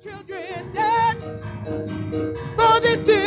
Children dance, for this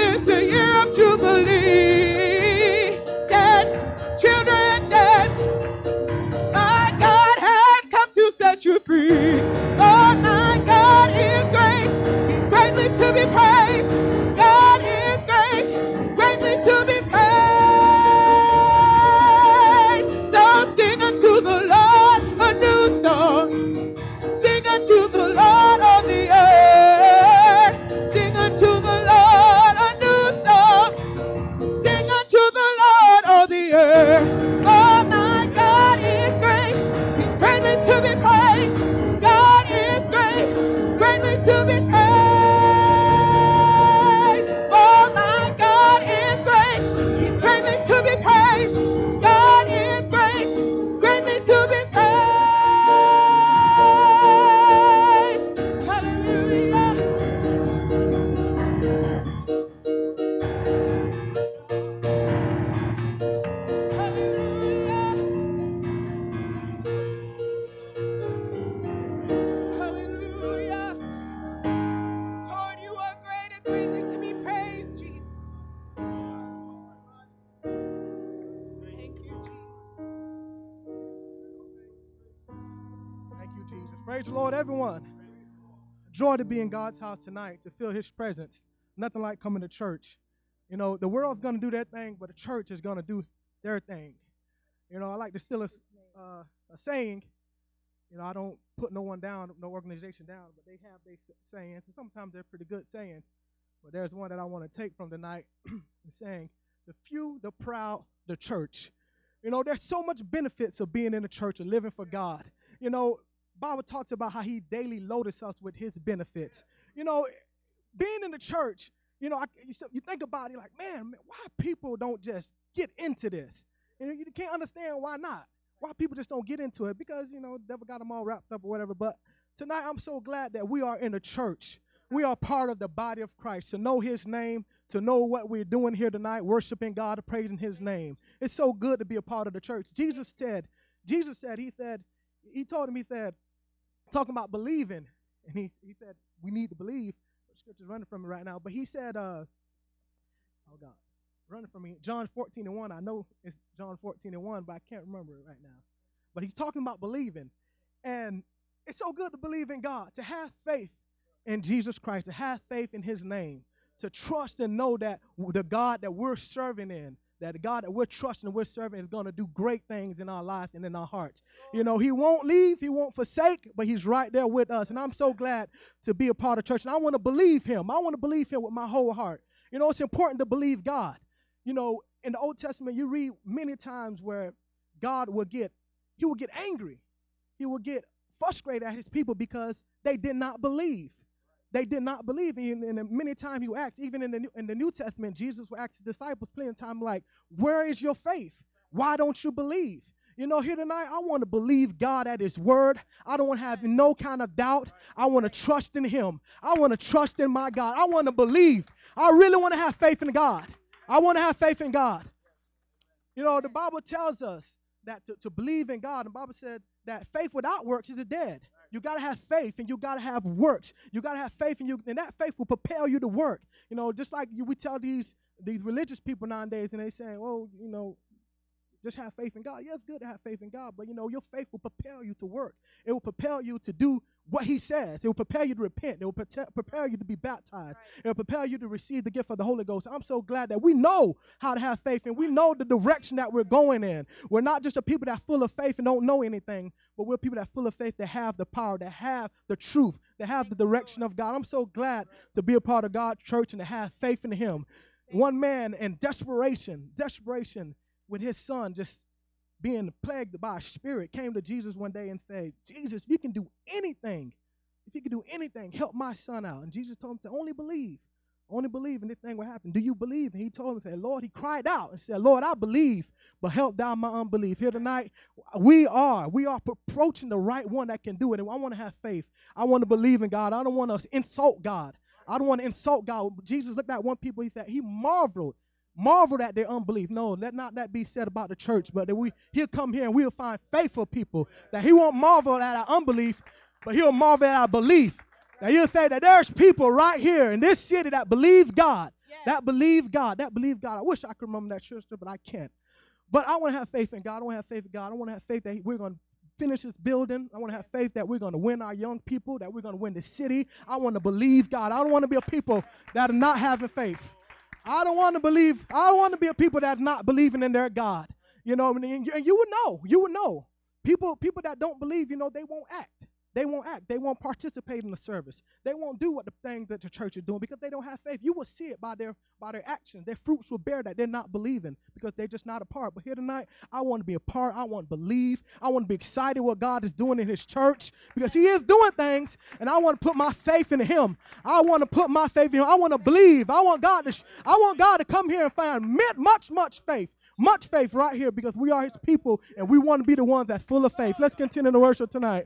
Praise the Lord, everyone. Joy to be in God's house tonight, to feel His presence. Nothing like coming to church. You know, the world's going to do their thing, but the church is going to do their thing. You know, I like to steal a, uh, a saying. You know, I don't put no one down, no organization down, but they have their sayings, and sometimes they're pretty good sayings. But there's one that I want to take from tonight, saying, "The few, the proud, the church." You know, there's so much benefits of being in the church and living for God. You know, Bible talks about how He daily loadeth us with His benefits. You know, being in the church, you know, I, you, you think about it, like, man, man, why people don't just get into this? And you can't understand why not. Why people just don't get into it because you know, devil got them all wrapped up or whatever. But tonight, I'm so glad that we are in the church. We are part of the body of Christ to know His name, to know what we're doing here tonight, worshiping God, praising His name. It's so good to be a part of the church. Jesus said, Jesus said, He said, He told him, He said, talking about believing, and He He said, we need to believe. The scripture's running from me right now, but He said, uh, oh God, running from me. John 14 and 1. I know it's John 14 and 1, but I can't remember it right now. But He's talking about believing, and it's so good to believe in God, to have faith in Jesus Christ, to have faith in His name, to trust and know that the God that we're serving in, that the God that we're trusting and we're serving is going to do great things in our lives and in our hearts. You know, He won't leave, He won't forsake, but He's right there with us. And I'm so glad to be a part of church. And I want to believe Him. I want to believe Him with my whole heart. You know, it's important to believe God. You know, in the Old Testament, you read many times where God will get, He will get angry. He will get frustrated at His people because they did not believe they did not believe. And, and many times you ask, even in the, New, in the New Testament, Jesus will ask the disciples plenty of time, like, where is your faith? Why don't you believe? You know, here tonight, I want to believe God at His word. I don't want to have no kind of doubt. I want to trust in Him. I want to trust in my God. I want to believe. I really want to have faith in God. I want to have faith in God. You know, the Bible tells us that to, to believe in God, the Bible said that faith without works is dead. You gotta have faith and you gotta have works. You gotta have faith and you and that faith will propel you to work. You know, just like you, we tell these these religious people nowadays, and they say, "Oh, you know, just have faith in God." Yeah, it's good to have faith in God, but you know, your faith will propel you to work. It will propel you to do what He says. It will prepare you to repent. It will prepare you to be baptized. It will prepare you to receive the gift of the Holy Ghost. I'm so glad that we know how to have faith and we know the direction that we're going in. We're not just a people that are full of faith and don't know anything, but we're people that are full of faith that have the power, that have the truth, that have the direction of God. I'm so glad to be a part of God's church and to have faith in Him. One man in desperation, desperation with his son just being plagued by a spirit came to Jesus one day and said, Jesus, you can do anything, if you can do anything, help my son out. And Jesus told him to only believe. Only believe and this thing will happen. Do you believe? And he told him, said, Lord, he cried out and said, Lord, I believe, but help down my unbelief. Here tonight, we are. We are approaching the right one that can do it. And I want to have faith. I want to believe in God. I don't want to insult God. I don't want to insult God. Jesus looked at one people, he said, he marveled marveled at their unbelief. No, let not that be said about the church, but that we he'll come here and we'll find faithful people that he won't marvel at our unbelief, but he'll marvel at our belief. Now you'll say that there's people right here in this city that believe God, Yes. that believe God, that believe God. I wish I could remember that scripture, but I can't. But I want to have faith in God. I want to have faith in God. I want to have faith that we're going to finish this building. I want to have faith that we're going to win our young people, that we're going to win the city. I want to believe God. I don't want to be a people that are not having faith. I don't want to believe. I don't want to be a people that's not believing in their God. You know, and you, would know. You would know. People, people that don't believe, you know, they won't act. They won't act. They won't participate in the service. They won't do what the thing that the church is doing because they don't have faith. You will see it by their by their actions. Their fruits will bear that they're not believing because they're just not a part. But here tonight, I want to be a part. I want to believe. I want to be excited what God is doing in His church because He is doing things, and I want to put my faith in Him. I want to put my faith in Him. I want to believe. I want God to. I want God to come here and find much, much faith. Much faith right here because we are his people and we want to be the ones that's full of faith. Let's continue to worship tonight.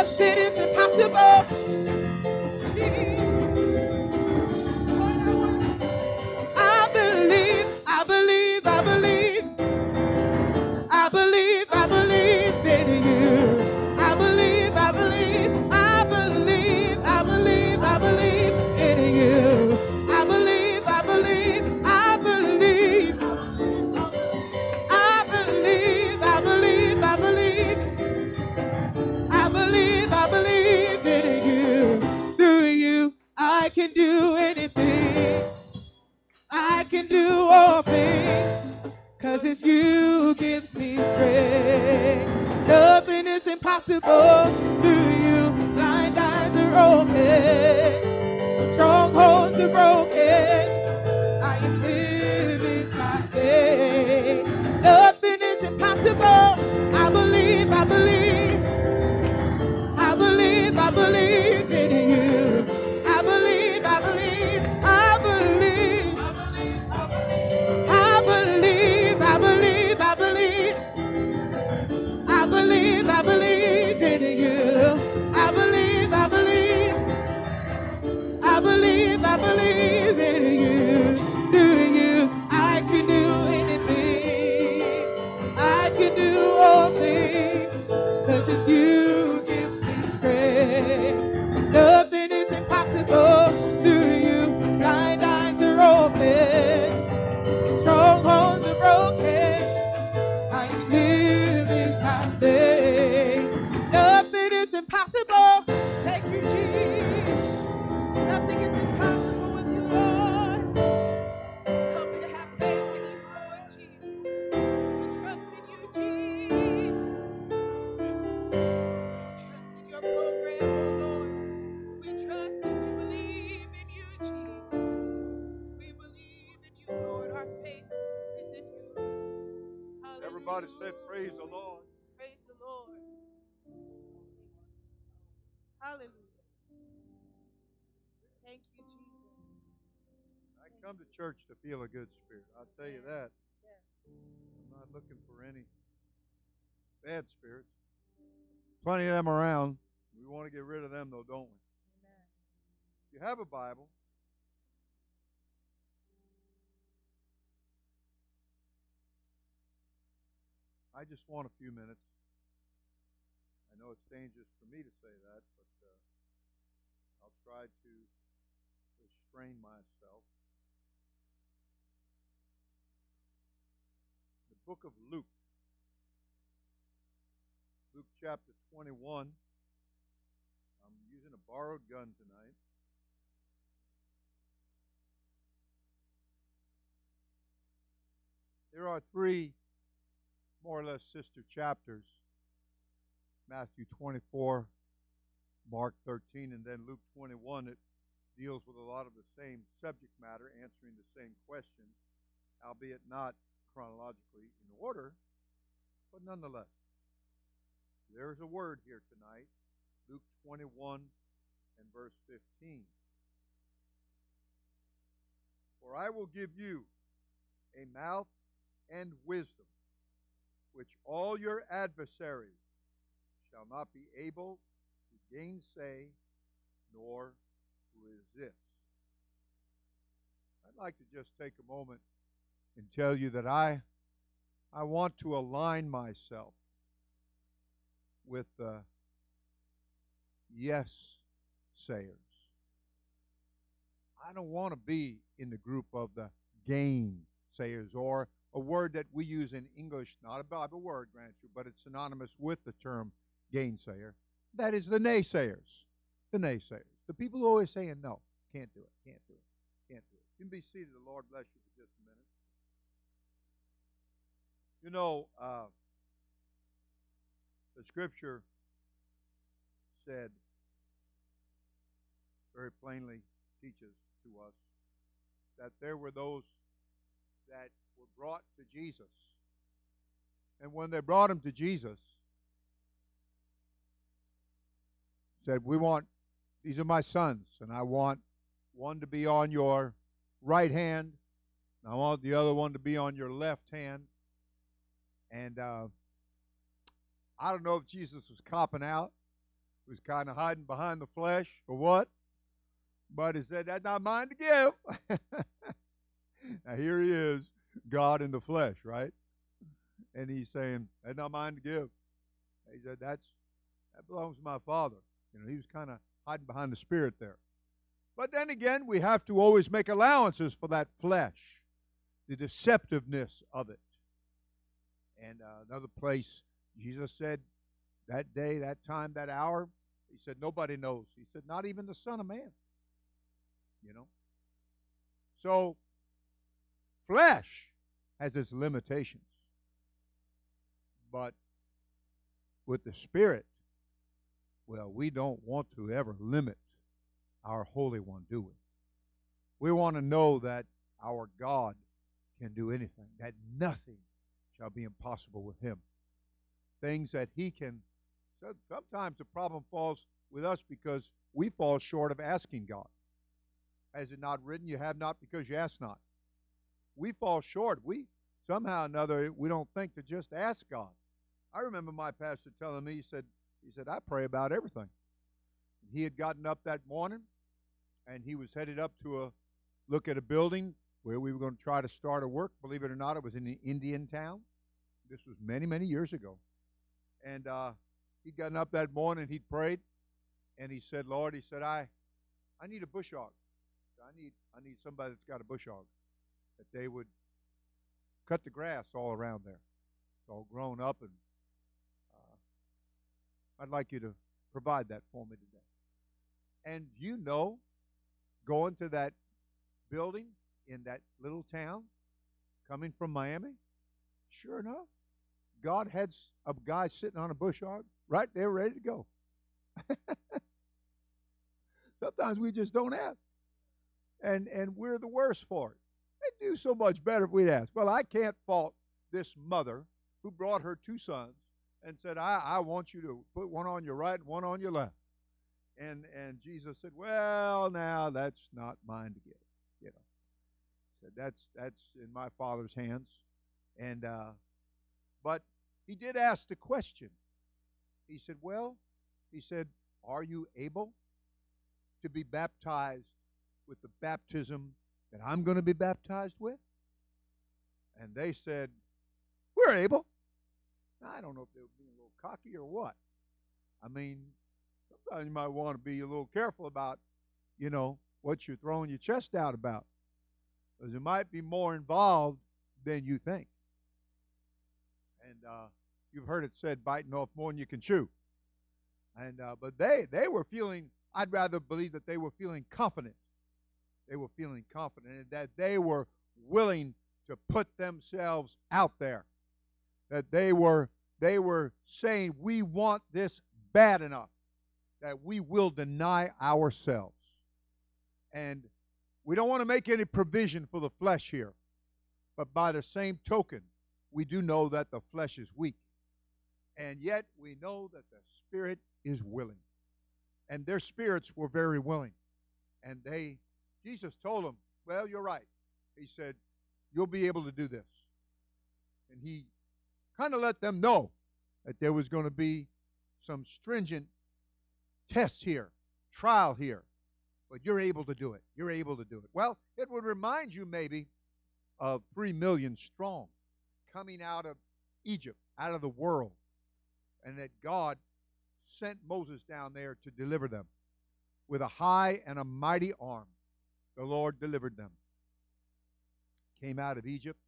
Nothing is impossible. Feel a good spirit. I'll tell you that. I'm not looking for any bad spirits. Plenty of them around. We want to get rid of them, though, don't we? If you have a Bible, I just want a few minutes. I know it's dangerous for me to say that, but uh, I'll try to restrain myself. Book of Luke, Luke chapter 21. I'm using a borrowed gun tonight. There are three more or less sister chapters Matthew 24, Mark 13, and then Luke 21. It deals with a lot of the same subject matter, answering the same questions, albeit not chronologically in order, but nonetheless. There's a word here tonight, Luke 21 and verse 15. For I will give you a mouth and wisdom which all your adversaries shall not be able to gainsay nor resist. I'd like to just take a moment and tell you that I I want to align myself with the yes sayers. I don't want to be in the group of the gain sayers or a word that we use in English, not a Bible word, grant you, but it's synonymous with the term gainsayer. That is the naysayers. The naysayers. The people who are always saying no, can't do it, can't do it, can't do it. You can be seated. The Lord bless you for just a minute. You know, uh, the scripture said very plainly, teaches to us that there were those that were brought to Jesus. And when they brought him to Jesus, said, We want, these are my sons, and I want one to be on your right hand, and I want the other one to be on your left hand. And uh, I don't know if Jesus was copping out, was kind of hiding behind the flesh or what, but he said, That's not mine to give. now here he is, God in the flesh, right? And he's saying, That's not mine to give. He said, That's that belongs to my father. You know, he was kind of hiding behind the spirit there. But then again, we have to always make allowances for that flesh, the deceptiveness of it. And uh, another place, Jesus said, that day, that time, that hour, he said, nobody knows. He said, not even the Son of Man. You know? So, flesh has its limitations. But with the Spirit, well, we don't want to ever limit our Holy One, do we? We want to know that our God can do anything, that nothing shall be impossible with Him. Things that He can. Sometimes the problem falls with us because we fall short of asking God. Has it not written, You have not because you ask not? We fall short. We somehow or another we don't think to just ask God. I remember my pastor telling me, he said, he said, I pray about everything. He had gotten up that morning and he was headed up to a look at a building where we were going to try to start a work. Believe it or not, it was in the Indian town. This was many, many years ago. And uh, he'd gotten up that morning, he'd prayed, and he said, Lord, he said, I I need a bush hog. I need I need somebody that's got a bush hog. That they would cut the grass all around there. It's all grown up and I'd like you to provide that for me today. And you know, going to that building in that little town, coming from Miami, sure enough, God had a guy sitting on a bush hog right there ready to go. Sometimes we just don't ask. And and we're the worst for it. They'd do so much better if we'd ask. Well, I can't fault this mother who brought her two sons and said, I, I want you to put one on your right and one on your left. And and Jesus said, Well, now that's not mine to give. Said that's that's in my father's hands. And uh, but he did ask the question. He said, "Well," he said, "Are you able to be baptized with the baptism that I'm going to be baptized with?" And they said, "We're able." I don't know if they were being a little cocky or what. I mean, sometimes you might want to be a little careful about, you know, what you're throwing your chest out about. Because it might be more involved than you think. And uh, you've heard it said, biting off more than you can chew. And uh, but they they were feeling. I'd rather believe that they were feeling confident. They were feeling confident and that they were willing to put themselves out there. That they were they were saying, "We want this bad enough that we will deny ourselves." And we don't want to make any provision for the flesh here. But by the same token, we do know that the flesh is weak. And yet we know that the spirit is willing. And their spirits were very willing. And they, Jesus told them, Well, you're right. He said, You'll be able to do this. And he kind of let them know that there was going to be some stringent tests here, trial here but you're able to do it. You're able to do it. Well, it would remind you maybe of three million strong coming out of Egypt, out of the world, and that God sent Moses down there to deliver them. With a high and a mighty arm, the Lord delivered them. Came out of Egypt,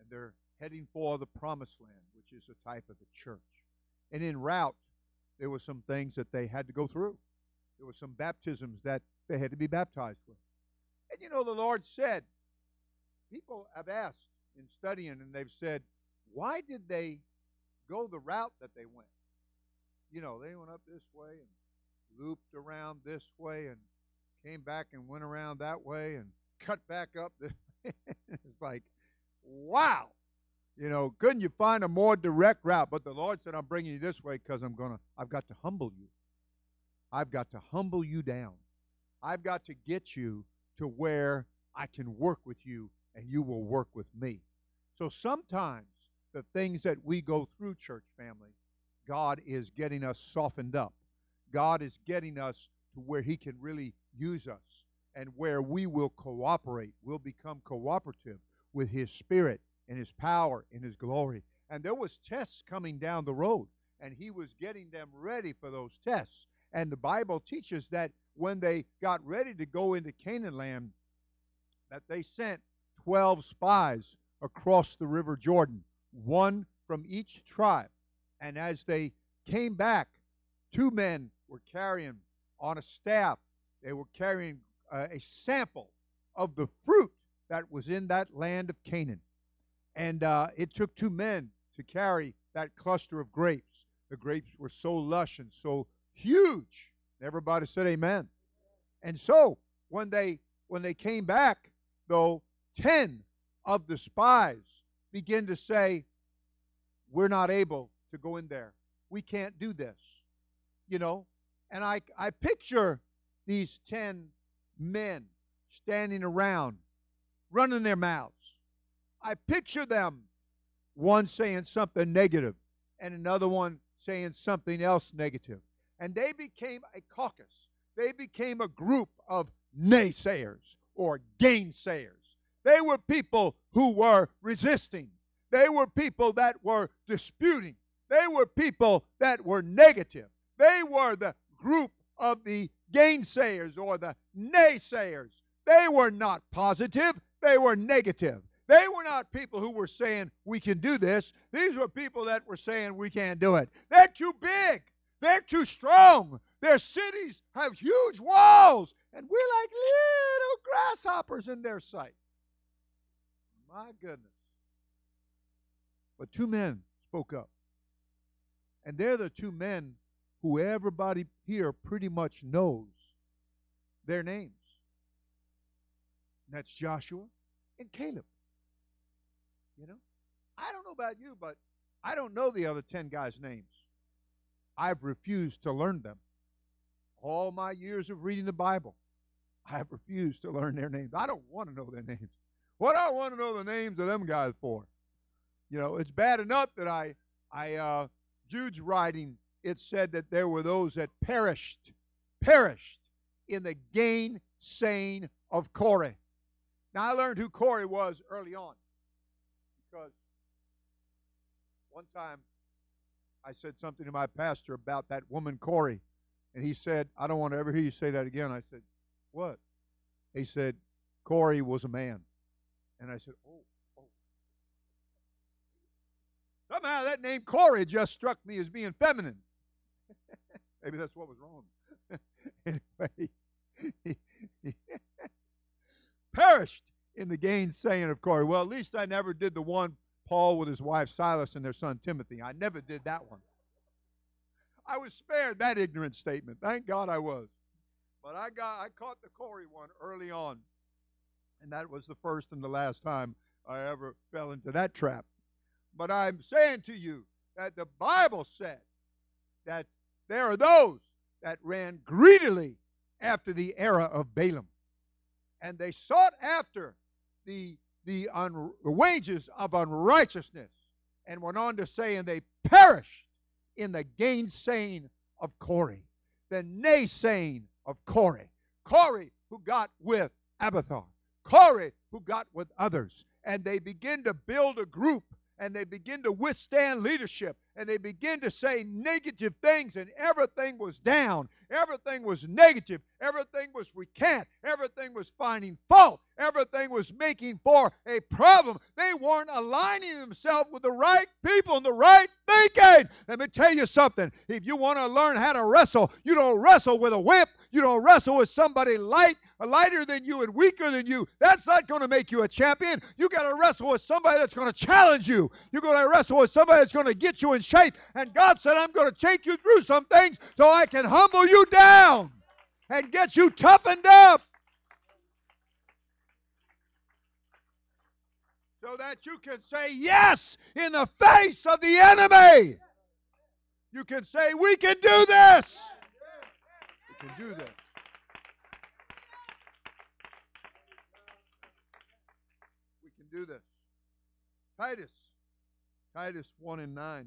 and they're heading for the promised land, which is a type of the church. And en route, there were some things that they had to go through. There were some baptisms that they had to be baptized with. And you know, the Lord said, people have asked in studying, and they've said, why did they go the route that they went? You know, they went up this way and looped around this way and came back and went around that way and cut back up. it's like, wow. You know, couldn't you find a more direct route? But the Lord said, I'm bringing you this way because I'm going to, I've got to humble you. I've got to humble you down. I've got to get you to where I can work with you and you will work with me. So sometimes the things that we go through, church family, God is getting us softened up. God is getting us to where He can really use us and where we will cooperate. We'll become cooperative with His Spirit and His power and His glory. And there was tests coming down the road, and He was getting them ready for those tests. And the Bible teaches that when they got ready to go into Canaan land, that they sent 12 spies across the river Jordan, one from each tribe. And as they came back, two men were carrying on a staff, they were carrying uh, a sample of the fruit that was in that land of Canaan. And uh, it took two men to carry that cluster of grapes. The grapes were so lush and so huge Everybody said amen. And so when they when they came back, though, ten of the spies begin to say, We're not able to go in there. We can't do this. You know? And I I picture these ten men standing around, running their mouths. I picture them, one saying something negative and another one saying something else negative and they became a caucus. They became a group of naysayers or gainsayers. They were people who were resisting. They were people that were disputing. They were people that were negative. They were the group of the gainsayers or the naysayers. They were not positive, they were negative. They were not people who were saying, we can do this. These were people that were saying, we can't do it. They're too big. They're too strong. Their cities have huge walls, and we're like little grasshoppers in their sight. My goodness. But two men spoke up. And they're the two men who everybody here pretty much knows their names. And that's Joshua and Caleb. You know? I don't know about you, but I don't know the other 10 guys' names. I've refused to learn them. All my years of reading the Bible, I have refused to learn their names. I don't want to know their names. What I want to know the names of them guys for? You know, it's bad enough that I, I, uh, Jude's writing, it said that there were those that perished, perished in the gainsaying of Corey. Now, I learned who Corey was early on because one time I said something to my pastor about that woman, Corey, and he said, I don't want to ever hear you say that again. I said, What? He said, Corey was a man. And I said, Oh, oh. Somehow that name Corey just struck me as being feminine. Maybe that's what was wrong. anyway, perished in the gainsaying of Corey. Well, at least I never did the one Paul with his wife Silas and their son Timothy. I never did that one. I was spared that ignorant statement. Thank God I was. But I got I caught the Corey one early on. And that was the first and the last time I ever fell into that trap. But I'm saying to you that the Bible said that there are those that ran greedily after the era of Balaam. And they sought after the, the, un, the wages of unrighteousness and went on to say, and they perished in the gainsaying of Corey, the naysaying of Corey. Corey who got with Abiathar. Corey who got with others. And they begin to build a group and they begin to withstand leadership and they begin to say negative things and everything was down. Everything was negative. Everything was recant. Everything was finding fault. Everything was making for a problem. They weren't aligning themselves with the right people and the right thinking. Let me tell you something. If you want to learn how to wrestle you don't wrestle with a whip you don't wrestle with somebody light lighter than you and weaker than you. That's not going to make you a champion. You got to wrestle with somebody that's going to challenge you. You're going to wrestle with somebody that's going to get you in shape. And God said, I'm going to take you through some things so I can humble you down and get you toughened up. So that you can say yes in the face of the enemy. You can say, We can do this. Can do this. We can do this. Titus, Titus 1 and 9.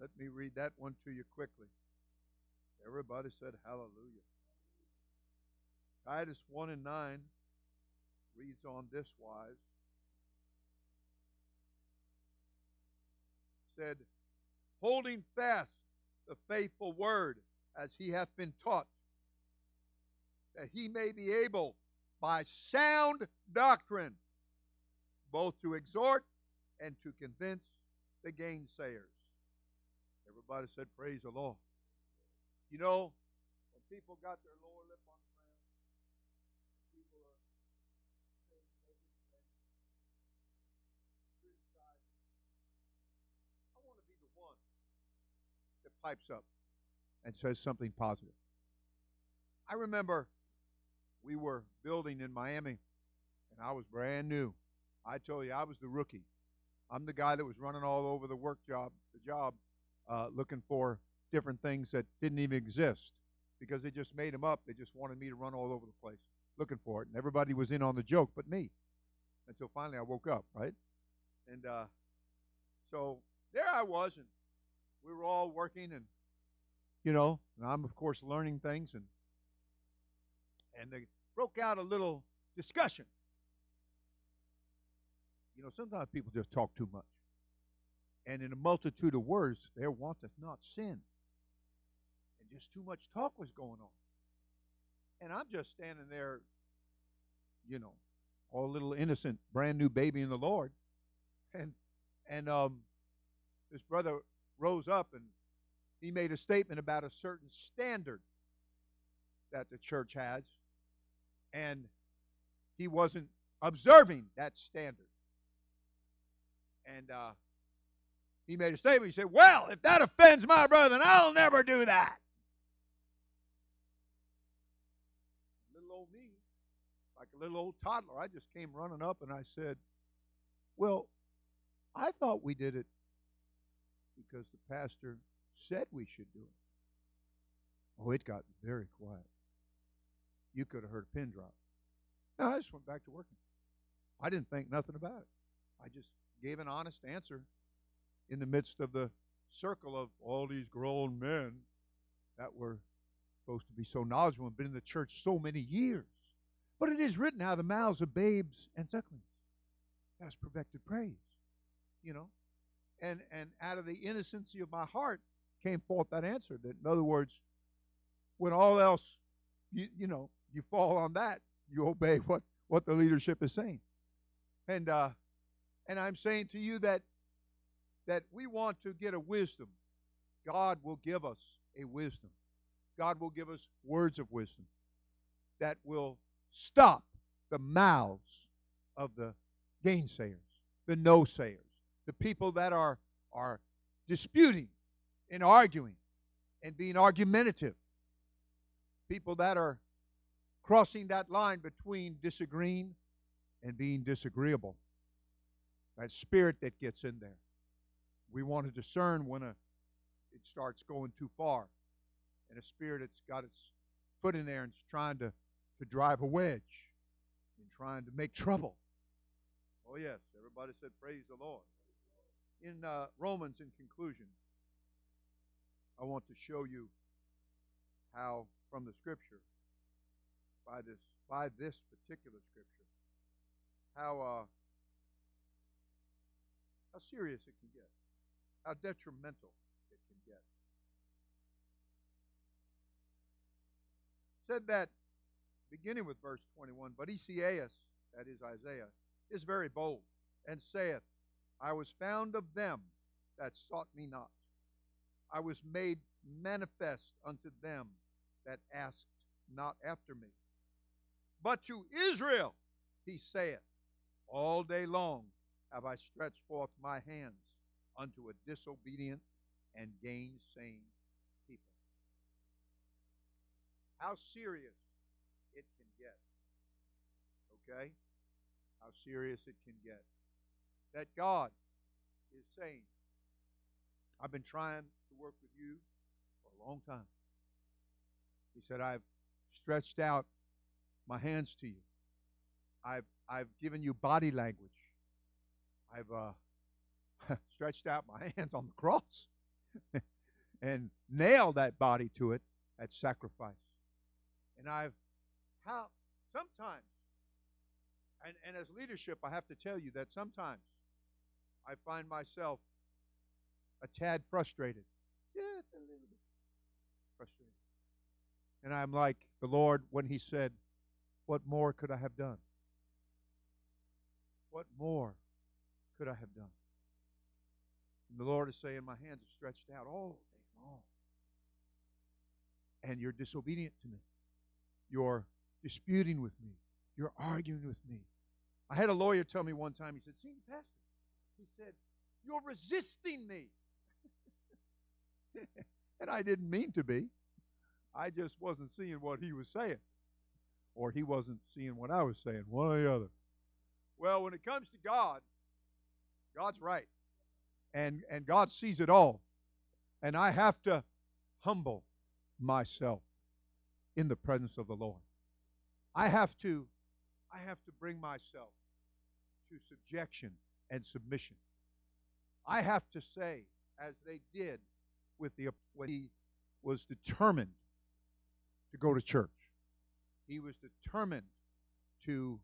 Let me read that one to you quickly. Everybody said hallelujah. Titus 1 and 9 reads on this wise. Said, holding fast the faithful word as he hath been taught, that he may be able by sound doctrine, both to exhort and to convince the gainsayers. Everybody said, Praise the Lord. You know, when people got their lower pipes up and says something positive. I remember we were building in Miami, and I was brand new. I told you I was the rookie. I'm the guy that was running all over the work job, the job, uh, looking for different things that didn't even exist because they just made them up. They just wanted me to run all over the place looking for it, and everybody was in on the joke but me. Until finally I woke up, right? And uh, so there I was, and we were all working, and you know, and I'm of course learning things, and and they broke out a little discussion. You know, sometimes people just talk too much. And in a multitude of words, there wanteth not sin. And just too much talk was going on. And I'm just standing there, you know, all little innocent, brand new baby in the Lord. And and um this brother rose up and he made a statement about a certain standard that the church has and he wasn't observing that standard. And uh, he made a statement. He said, Well, if that offends my brother, then I'll never do that. Little old me, like a little old toddler, I just came running up and I said, Well, I thought we did it because the pastor said we should do it. Oh, it got very quiet you could have heard a pin drop. No, I just went back to working. I didn't think nothing about it. I just gave an honest answer in the midst of the circle of all these grown men that were supposed to be so knowledgeable and been in the church so many years. But it is written how the mouths of babes and sucklings. That's perfected praise. You know? And and out of the innocency of my heart came forth that answer. That in other words, when all else you you know, you fall on that, you obey what, what the leadership is saying. And uh and I'm saying to you that that we want to get a wisdom. God will give us a wisdom. God will give us words of wisdom that will stop the mouths of the gainsayers, the no sayers, the people that are, are disputing and arguing and being argumentative, people that are crossing that line between disagreeing and being disagreeable. That spirit that gets in there. We want to discern when a, it starts going too far and a spirit that's got its foot in there and is trying to, to drive a wedge and trying to make trouble. Oh, yes, everybody said, Praise the Lord. In uh, Romans, in conclusion, I want to show you how, from the Scripture, by this by this particular Scripture, how uh, how serious it can get, how detrimental it can get. Said that beginning with verse 21, but Esaias, that is Isaiah, is very bold, and saith, I was found of them that sought me not. I was made manifest unto them that asked not after me. But to Israel he saith, All day long have I stretched forth my hands unto a disobedient and gainsaying people. How serious it can get. Okay? How serious it can get. That God is saying, I've been trying to work with you for a long time. He said, I've stretched out my hands to you. I've I've given you body language. I've uh, stretched out my hands on the cross and nailed that body to it at sacrifice. And I've how sometimes and, and as leadership I have to tell you that sometimes I find myself a tad frustrated. Just a little bit frustrated. And I'm like the Lord when He said, What more could I have done? What more could I have done? And the Lord is saying, My hands are stretched out all day long. And you're disobedient to me. You're disputing with me. You're arguing with me. I had a lawyer tell me one time, he said, Senior Pastor, he said, You're resisting me. and I didn't mean to be. I just wasn't seeing what he was saying. Or he wasn't seeing what I was saying, one or the other. Well, when it comes to God, God's right. And and God sees it all. And I have to humble myself in the presence of the Lord. I have to I have to bring myself to subjection and submission. I have to say, as they did with the when he was determined to go to church. He was determined to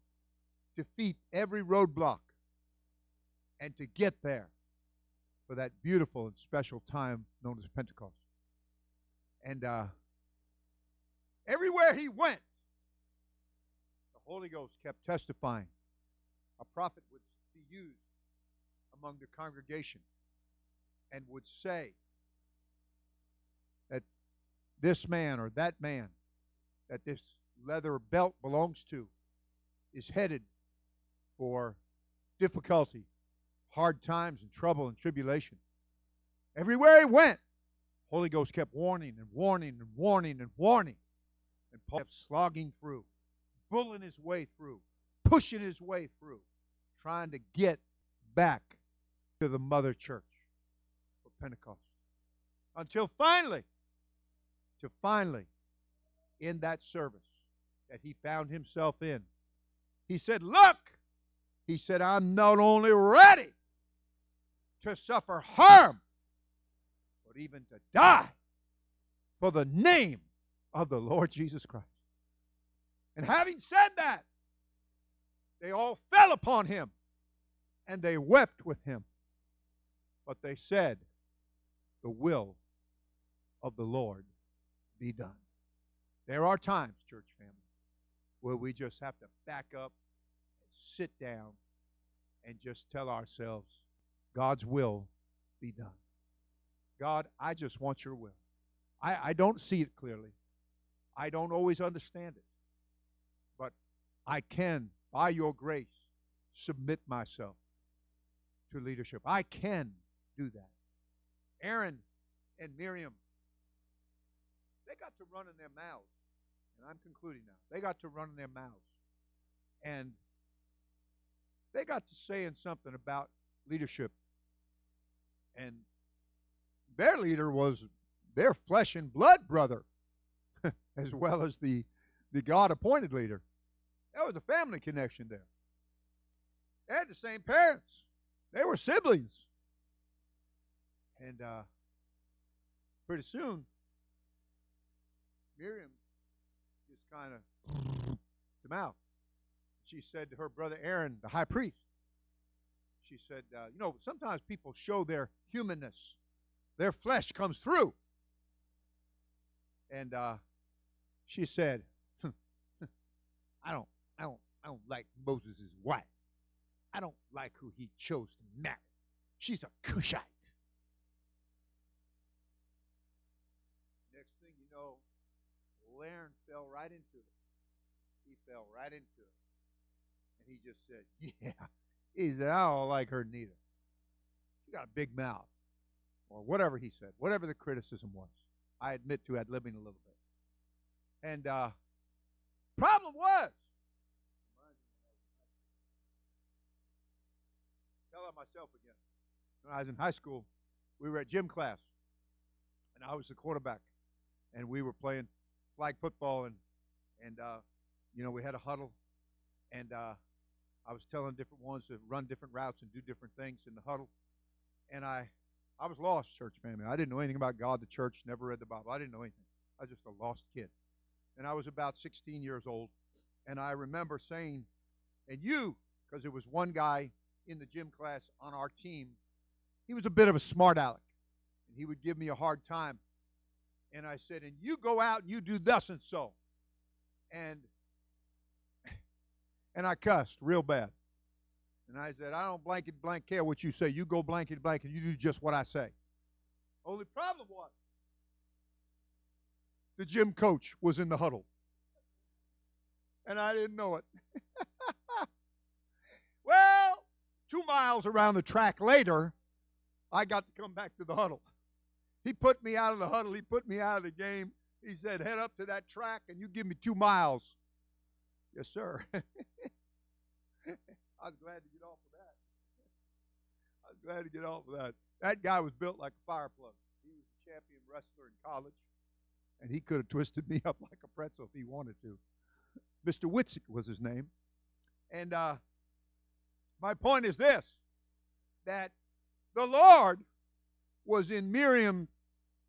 defeat every roadblock and to get there for that beautiful and special time known as Pentecost. And uh, everywhere he went, the Holy Ghost kept testifying. A prophet would be used among the congregation and would say that this man or that man that this leather belt belongs to is headed for difficulty, hard times, and trouble and tribulation. Everywhere he went, Holy Ghost kept warning and warning and warning and warning. And Paul kept slogging through, pulling his way through, pushing his way through, trying to get back to the mother church for Pentecost. Until finally, to finally, in that service that he found himself in, he said, Look, He said, I'm not only ready to suffer harm, but even to die for the name of the Lord Jesus Christ. And having said that, they all fell upon him and they wept with him. But they said, The will of the Lord be done. There are times, church family, where we just have to back up sit down and just tell ourselves, God's will be done. God, I just want your will. I, I don't see it clearly. I don't always understand it. But I can, by your grace, submit myself to leadership. I can do that. Aaron and Miriam, they got to run in their mouths. And I'm concluding now. They got to run in their mouths. And they got to saying something about leadership. And their leader was their flesh and blood brother, as well as the, the God appointed leader. There was a family connection there. They had the same parents, they were siblings. And uh, pretty soon, Miriam just kind of them out. She said to her brother Aaron, the high priest, she said, uh, You know, sometimes people show their humanness, their flesh comes through. And uh, she said, I don't, I don't, I don't like Moses' wife. I don't like who he chose to marry. She's a Cushite. Next thing you know, Aaron fell right into it. He fell right into it. And he just said, Yeah. He said, I don't like her neither. She got a big mouth. Or whatever he said, whatever the criticism was. I admit to ad libbing a little bit. And uh problem was tell on myself again. When I was in high school, we were at gym class, and I was the quarterback, and we were playing flag football, and and uh, you know we had a huddle, and uh, I was telling different ones to run different routes and do different things in the huddle, and I I was lost, church family. I didn't know anything about God, the church, never read the Bible. I didn't know anything. I was just a lost kid, and I was about 16 years old, and I remember saying, and you, because there was one guy in the gym class on our team, he was a bit of a smart aleck. And he would give me a hard time. And I said, and you go out and you do thus and so. And and I cussed real bad. And I said, I don't blanket blank care what you say. You go blanket blanket, you do just what I say. Only problem was the gym coach was in the huddle. And I didn't know it. well, two miles around the track later, I got to come back to the huddle. He put me out of the huddle. He put me out of the game. He said, head up to that track and you give me two miles. Yes, sir. I was glad to get off of that. I was glad to get off of that. That guy was built like a fire plug. He was a champion wrestler in college, and he could have twisted me up like a pretzel if he wanted to. Mr. Witzik was his name. And uh, my point is this that the Lord was in Miriam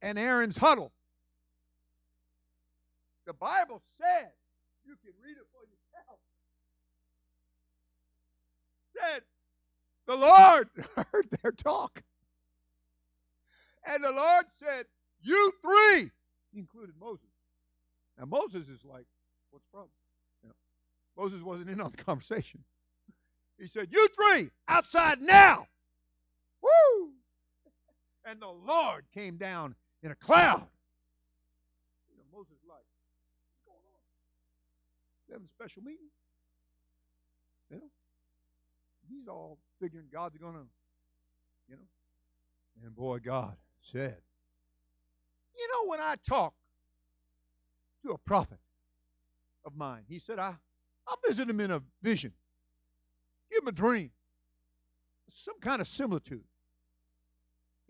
and Aaron's huddle. The Bible said, you can read it for yourself. Said, the Lord heard their talk. And the Lord said, You three, he included Moses. Now, Moses is like, What's the problem? You know, Moses wasn't in on the conversation. He said, You three, outside now. Woo! And the Lord came down in a cloud. You know, Moses like, what's going on? They having a special meeting? You know? He's all figuring God's gonna, you know. And boy, God said, You know, when I talk to a prophet of mine, he said, I I'll visit him in a vision. Give him a dream. Some kind of similitude.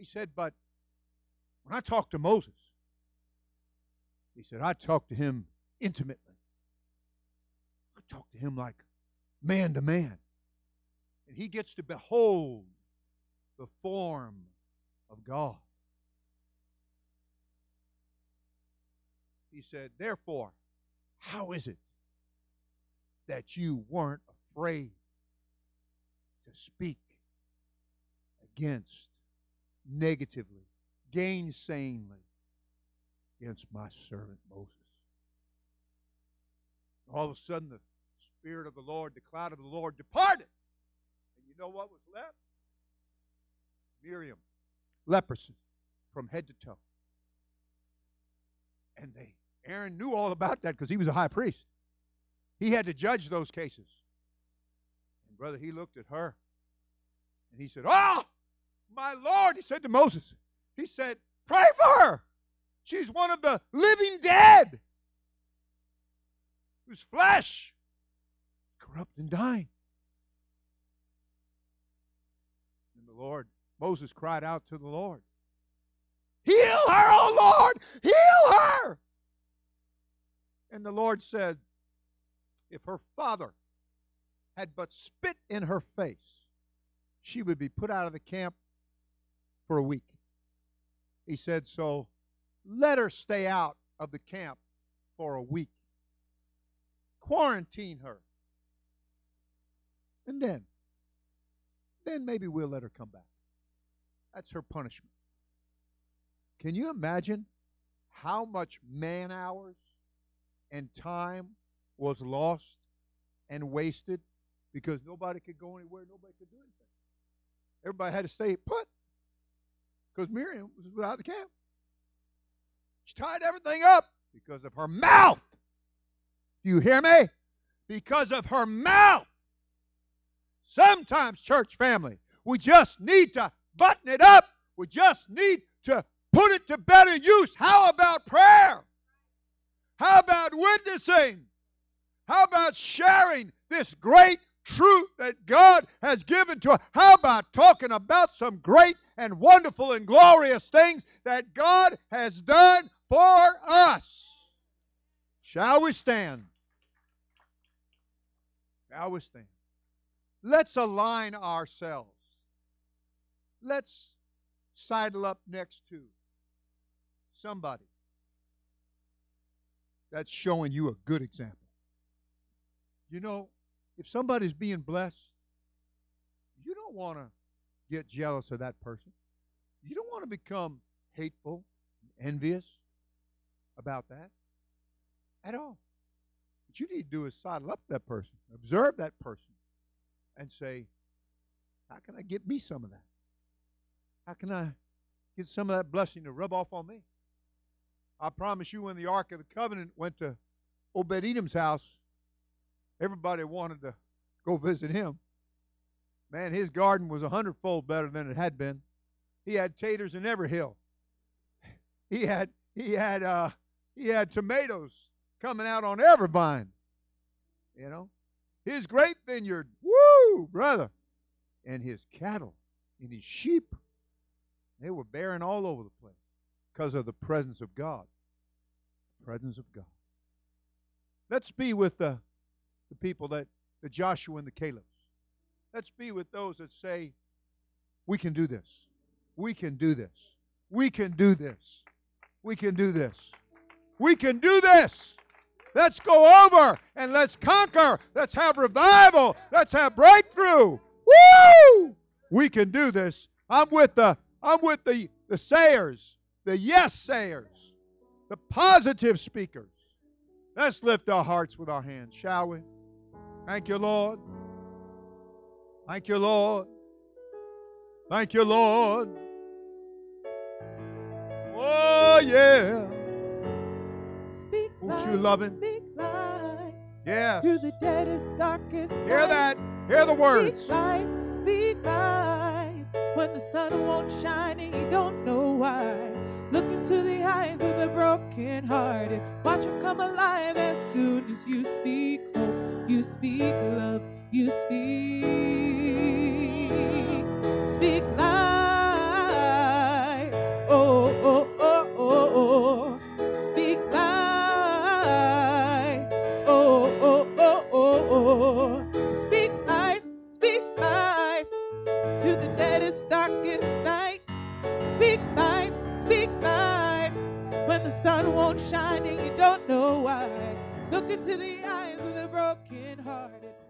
He said, but when I talked to Moses, he said, I talked to him intimately. I talked to him like man to man. And he gets to behold the form of God. He said, Therefore, how is it that you weren't afraid to speak against negatively, gainsayingly against my servant Moses? All of a sudden, the Spirit of the Lord, the cloud of the Lord departed. And you know what was left? Miriam, leprosy from head to toe. And they Aaron knew all about that because he was a high priest. He had to judge those cases. And brother, he looked at her and he said, Oh, my Lord, he said to Moses, he said, Pray for her. She's one of the living dead whose flesh corrupt and dying. And the Lord, Moses cried out to the Lord, Heal her, O Lord! Heal her! And the Lord said, If her father had but spit in her face, she would be put out of the camp for a week. He said, So let her stay out of the camp for a week. Quarantine her. And then, then maybe we'll let her come back. That's her punishment. Can you imagine how much man hours and time was lost and wasted because nobody could go anywhere, nobody could do anything. Everybody had to stay put because Miriam was without the camp. She tied everything up because of her mouth. Do you hear me? Because of her mouth. Sometimes, church family, we just need to button it up. We just need to put it to better use. How about prayer? How about witnessing? How about sharing this great truth that God has given to us? How about talking about some great and wonderful and glorious things that God has done for us? Shall we stand? Shall we stand? Let's align ourselves. Let's sidle up next to somebody that's showing you a good example. You know, if somebody's being blessed, you don't want to get jealous of that person. You don't want to become hateful, envious about that at all. What you need to do is sidle up that person, observe that person, and say, How can I get me some of that? How can I get some of that blessing to rub off on me? I promise you, when the Ark of the Covenant went to Obed Edom's house, everybody wanted to go visit him. Man, his garden was a hundredfold better than it had been. He had taters in every hill. He had he had uh, he had tomatoes coming out on every vine. You know, his grape vineyard, woo, brother, and his cattle and his sheep, they were bearing all over the place because of the presence of God. Presence of God. Let's be with the, the people that the Joshua and the Calebs. Let's be with those that say, we can do this. We can do this. We can do this. We can do this. We can do this. Let's go over and let's conquer. Let's have revival. Let's have breakthrough. Woo! We can do this. I'm with the I'm with the the sayers the yes sayers, the positive speakers. Let's lift our hearts with our hands, shall we? Thank you, Lord. Thank you, Lord. Thank you, Lord. Oh, yeah. Speak Won't you love him? Speak life Yeah. through the deadest, darkest Hear that? Hear the words. Speak life, speak life. When the sun won't shine and you don't know why. Look into the eyes of the broken hearted. Watch them come alive as soon as you speak hope. You speak love. You speak. Speak life. Oh, oh, oh, oh, oh. Speak life. Oh, oh, oh, oh, oh. Speak life. Speak life. To the deadest, darkest night. Speak life. Speak life. When the sun won't shine and you don't know why. Look into the brokenhearted.